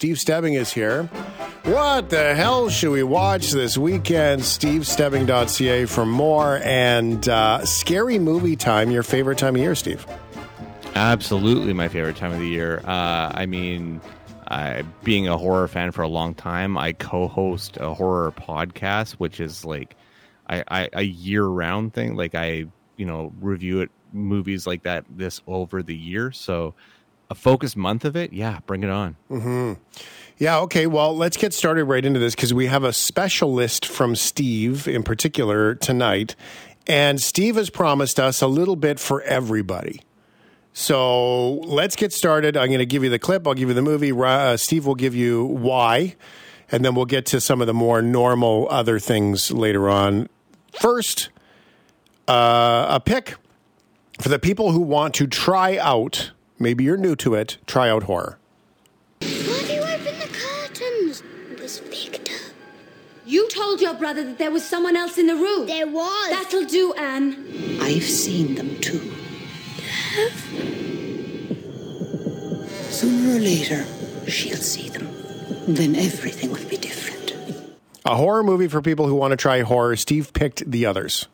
Steve Stebbing is here. What the hell should we watch this weekend? SteveStebbing.ca for more and uh, scary movie time. Your favorite time of year, Steve? Absolutely, my favorite time of the year. Uh, I mean, uh, being a horror fan for a long time, I co-host a horror podcast, which is like I, I, a year-round thing. Like I, you know, review it movies like that this over the year. So a focused month of it, yeah, bring it on. Mm-hmm. Yeah, okay. Well, let's get started right into this because we have a special list from Steve in particular tonight. And Steve has promised us a little bit for everybody. So let's get started. I'm going to give you the clip, I'll give you the movie. Uh, Steve will give you why, and then we'll get to some of the more normal other things later on. First, uh, a pick for the people who want to try out, maybe you're new to it, try out horror. Why do you open the curtains? It was Victor. You told your brother that there was someone else in the room. There was. That'll do, Anne. I've seen them too. Sooner or later, she'll see them. Then everything will be different. A horror movie for people who want to try horror. Steve picked the others.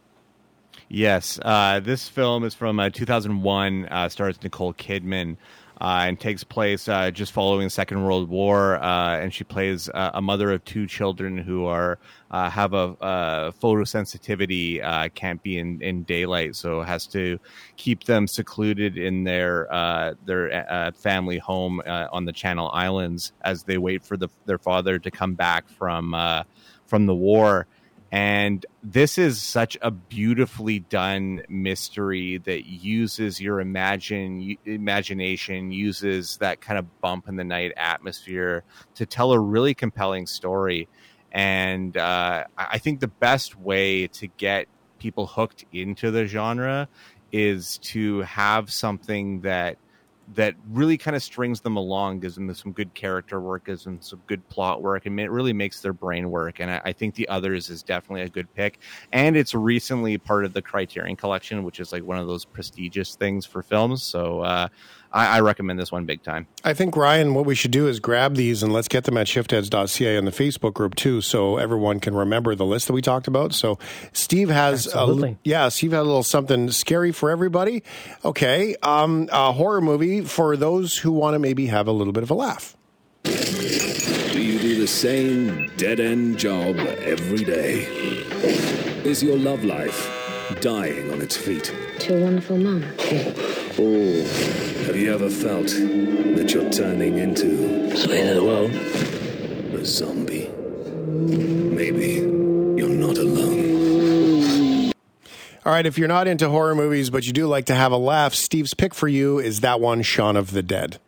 Yes, uh, this film is from uh, 2001. Uh, stars Nicole Kidman. Uh, and takes place uh, just following the Second World War. Uh, and she plays a mother of two children who are have a, photosensitivity, can't be in, in daylight, so has to keep them secluded in their their family home on the Channel Islands as they wait for the, their father to come back from from the war and this is such a beautifully done mystery that uses your imagine imagination uses that kind of bump in the night atmosphere to tell a really compelling story. And uh, i think the best way to get people hooked into the genre is to have something that that really kind of strings them along, gives them some good character work, gives them some good plot work, and it really makes their brain work. And I, I, think the others is definitely a good pick. And it's recently part of the Criterion Collection, which is like one of those prestigious things for films. So uh, I, I, recommend this one big time. I think Ryan, what we should do is grab these and let's get them at shiftheads.ca in the Facebook group too, so everyone can remember the list that we talked about. So Steve has, Absolutely. a, yeah, Steve had a little something scary for everybody. Okay, um, a horror movie for those who want to maybe have a little bit of a laugh. Do you do the same dead end job every day? Is your love life dying on its feet? To a wonderful mom. Oh, have you ever felt that you're turning into Slain of the world? a zombie? Maybe you're not alone. All right, if you're not into horror movies, but you do like to have a laugh, Steve's pick for you is that one, Shaun of the Dead.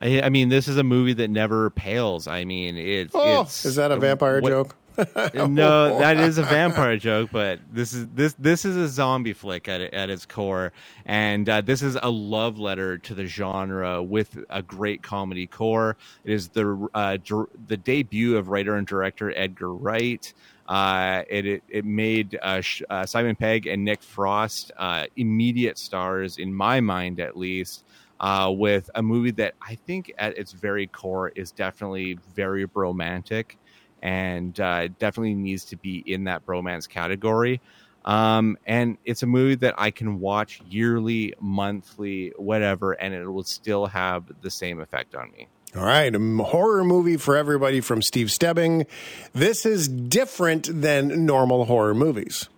I, I mean, this is a movie that never pales. I mean, it, Oh, it's is that a vampire what- joke? no, that is a vampire joke, but this is this this is a zombie flick at at its core, and uh, this is a love letter to the genre with a great comedy core. It is the uh, dir- the debut of writer and director Edgar Wright. Uh, it, it it made uh, Sh- uh, Simon Pegg and Nick Frost uh, immediate stars in my mind, at least. Uh, with a movie that I think at its very core is definitely very romantic and uh, definitely needs to be in that bromance category. Um, and it's a movie that I can watch yearly, monthly, whatever, and it will still have the same effect on me. All right, a m- horror movie for everybody from Steve Stebbing. This is different than normal horror movies.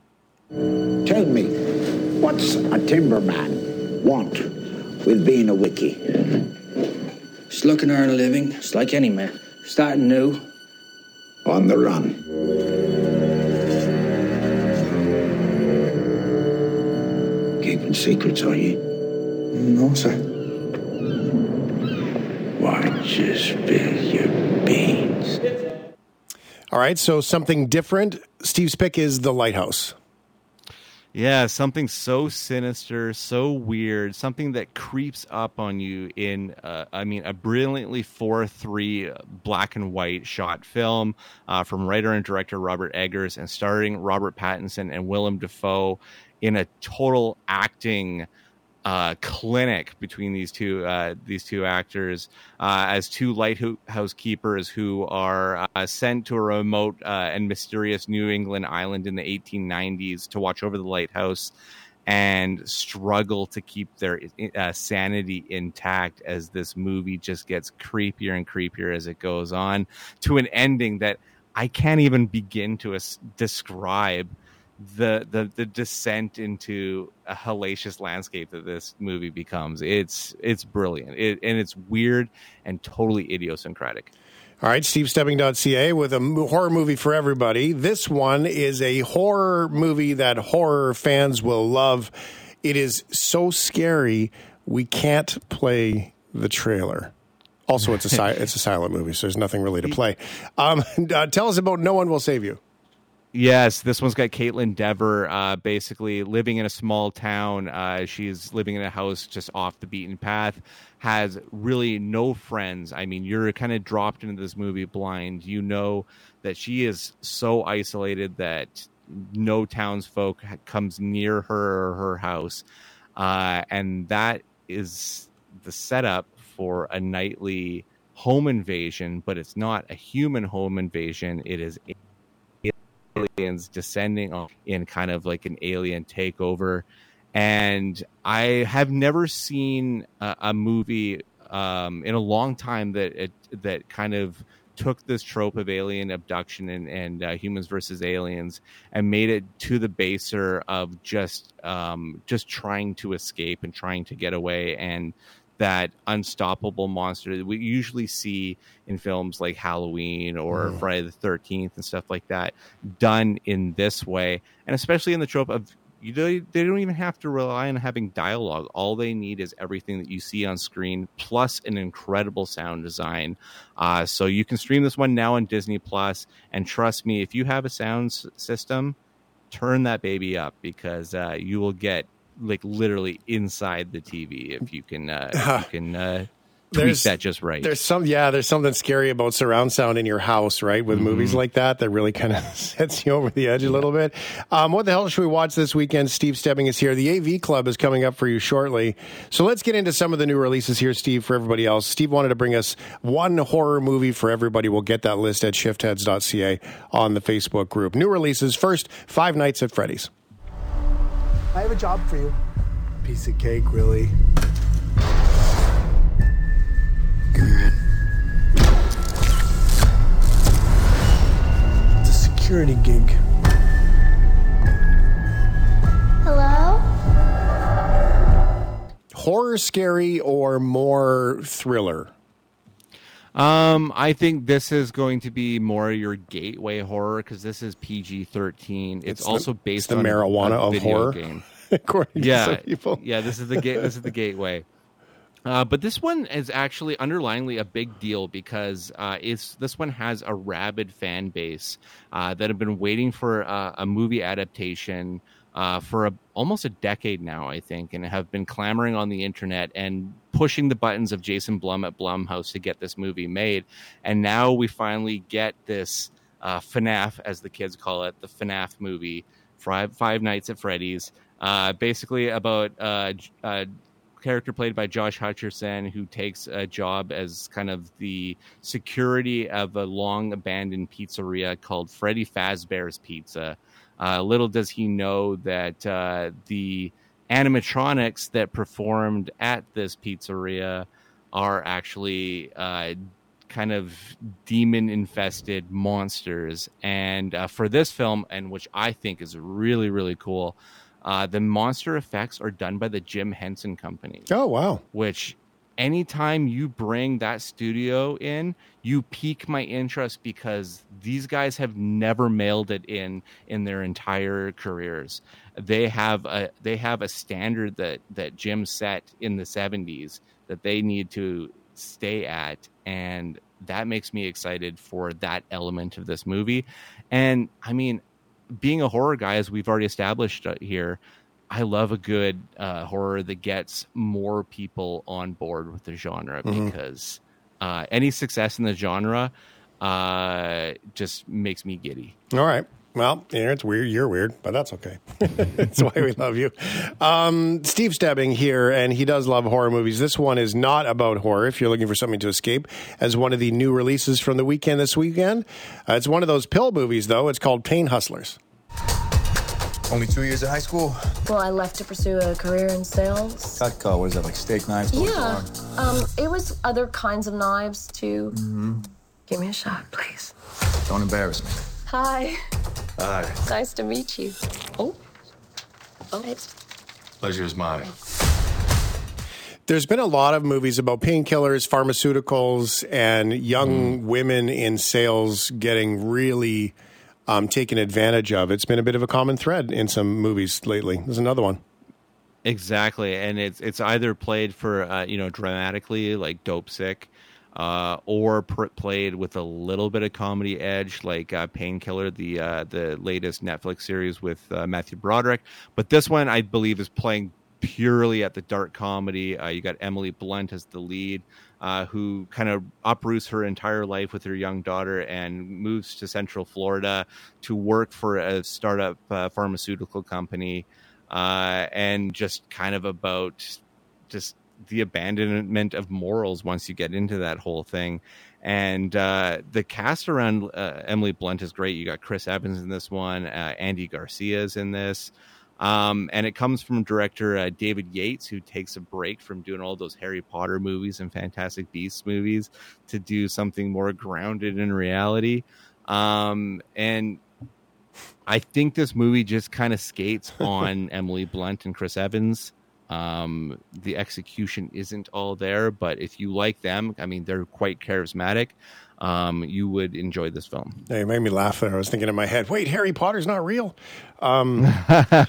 Tell me, what's a timberman want with being a wickie? Just looking to earn a living, just like any man. Starting new. On the run. Keeping secrets, are you? No, sir. Why just spill your beans? All right, so something different. Steve's pick is The Lighthouse. Yeah, something so sinister, so weird, something that creeps up on you in, uh, I mean, a brilliantly 4 3 black and white shot film uh, from writer and director Robert Eggers and starring Robert Pattinson and Willem Dafoe in a total acting uh, clinic between these two uh, these two actors uh, as two lighthouse keepers who are uh, sent to a remote uh, and mysterious New England island in the 1890s to watch over the lighthouse and struggle to keep their uh, sanity intact as this movie just gets creepier and creepier as it goes on to an ending that I can't even begin to describe the the the descent into a hellacious landscape that this movie becomes. It's it's brilliant. It, and it's weird and totally idiosyncratic. All right, stevestebbing.ca with a horror movie for everybody. This one is a horror movie that horror fans will love. It is so scary we can't play the trailer. Also, it's a si- it's a silent movie, so there's nothing really to play. Um, uh, tell us about No One Will Save You. Yes, this one's got Kaitlyn Dever, uh, basically living in a small town. Uh, she's living in a house just off the beaten path, has really no friends. I mean, you're kind of dropped into this movie blind. You know that she is so isolated that no townsfolk comes near her or her house. Uh, and that is the setup for a nightly home invasion, but it's not a human home invasion. It is aliens descending in kind of like an alien takeover. And I have never seen a, a movie um, in a long time that it, that kind of took this trope of alien abduction and, and uh, humans versus aliens and made it to the baser of just um, just trying to escape and trying to get away and that unstoppable monster that we usually see in films like Halloween or mm. Friday the 13th and stuff like that done in this way. And especially in the trope of you they don't even have to rely on having dialogue. All they need is everything that you see on screen, plus an incredible sound design. Uh, so you can stream this one now on Disney Plus, and trust me, if you have a sound system, turn that baby up because uh, you will get like literally inside the TV if you can uh, if you can uh, tweak there's, that just right. There's some yeah, there's something scary about surround sound in your house, right? With mm-hmm. movies like that, that really kind of sets you over the edge a little bit. Um, what the hell should we watch this weekend? Steve Stebbing is here. The AV Club is coming up for you shortly. So let's get into some of the new releases here, Steve, for everybody else. Steve wanted to bring us one horror movie for everybody. We'll get that list at shiftheads.ca on the Facebook group. New releases first, Five Nights at Freddy's. I have a job for you. Piece of cake, really. Good. It's a security gig. Hello? Horror, scary, or more thriller? Um, I think this is going to be more your gateway horror because this is PG thirteen. It's, it's, also based the on the marijuana a, a of horror. Game. According yeah, people. yeah. This is the gate. this is the gateway. Uh, but this one is actually underlyingly a big deal because uh, it's this one has a rabid fan base uh, that have been waiting for a movie adaptation uh, for a, almost a decade now, I think, and have been clamoring on the internet and pushing the buttons of Jason Blum at Blumhouse to get this movie made. And now we finally get this uh, FNAF, as the kids call it, the FNAF movie, Five, Five Nights at Freddy's, uh, basically about uh, a character played by Josh Hutcherson who takes a job as kind of the security of a long abandoned pizzeria called Freddy Fazbear's Pizza. Uh, little does he know that uh, the animatronics that performed at this pizzeria are actually uh, kind of demon infested monsters. And uh, for this film, and which I think is really, really cool, uh, the monster effects are done by the Jim Henson Company. Oh, wow. Which anytime you bring that studio in, you pique my interest because these guys have never mailed it in in their entire careers. They have a they have a standard that that Jim set in the 70s that they need to stay at and that makes me excited for that element of this movie. And I mean, being a horror guy as we've already established uh, here, I love a good uh, horror that gets more people on board with the genre mm-hmm. because uh, any success in the genre uh, just makes me giddy. All right. Well, yeah, it's weird. You're weird, but that's okay. that's why we love you. Um, Steve Stebbing here, and he does love horror movies. This one is not about horror. If you're looking for something to escape, as one of the new releases from the weekend this weekend, uh, it's one of those pill movies. Though it's called Pain Hustlers. Only two years of high school. Well, I left to pursue a career in sales. Cutco, what is that, like steak knives? Yeah. Um, it was other kinds of knives too. Mm-hmm. Give me a shot, please. Don't embarrass me. Hi. Hi. Nice to meet you. Oh. Oh. Pleasure is mine. There's been a lot of movies about painkillers, pharmaceuticals, and young women in sales getting really um, taken advantage of. It's been a bit of a common thread in some movies lately. There's another one. Exactly, and it's it's either played for uh, you know dramatically like Dopesick, uh, or pr- played with a little bit of comedy edge like uh, Painkiller, the uh, the latest Netflix series with uh, Matthew Broderick. But this one, I believe, is playing purely at the dark comedy. Uh, you got Emily Blunt as the lead, uh, who kind of uproots her entire life with her young daughter and moves to Central Florida to work for a startup uh, pharmaceutical company, uh, and just kind of about just the abandonment of morals once you get into that whole thing. And uh, the cast around uh, Emily Blunt is great. You got Chris Evans in this one, Andy Garcia is in this. Um, and it comes from director uh, David Yates, who takes a break from doing all those Harry Potter movies and Fantastic Beasts movies to do something more grounded in reality. Um, and I think this movie just kind of skates on Emily Blunt and Chris Evans. Um, the execution isn't all there, but if you like them, I mean, they're quite charismatic. Um, you would enjoy this film. Hey, it made me laugh there. I was thinking in my head, wait, Harry Potter's not real. Um, uh,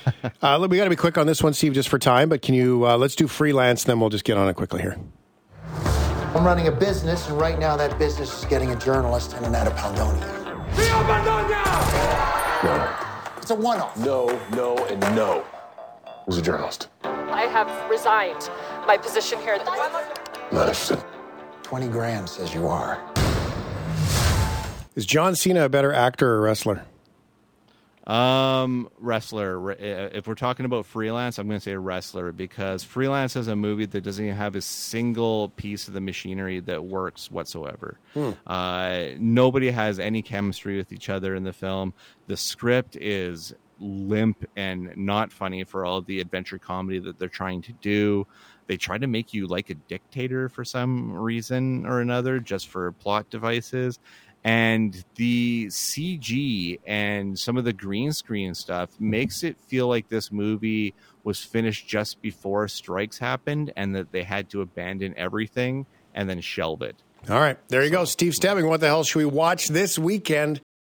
we got to be quick on this one, Steve, just for time. But can you uh, let's do freelance, then we'll just get on it quickly here. I'm running a business, and right now that business is getting a journalist and an Annetta Paldonia. No. It's a one-off. No, no, and no. Who's a journalist? I have resigned my position here. Not interested. 20 grand says you are. Is John Cena a better actor or wrestler? Um, wrestler. If we're talking about freelance, I'm going to say wrestler because freelance is a movie that doesn't even have a single piece of the machinery that works whatsoever. Hmm. Uh, nobody has any chemistry with each other in the film. The script is limp and not funny for all the adventure comedy that they're trying to do. They try to make you like a dictator for some reason or another, just for plot devices and the CG and some of the green screen stuff mm-hmm. makes it feel like this movie was finished just before strikes happened and that they had to abandon everything and then shelve it. All right, there you go, Steve Stebbing. What the hell should we watch this weekend?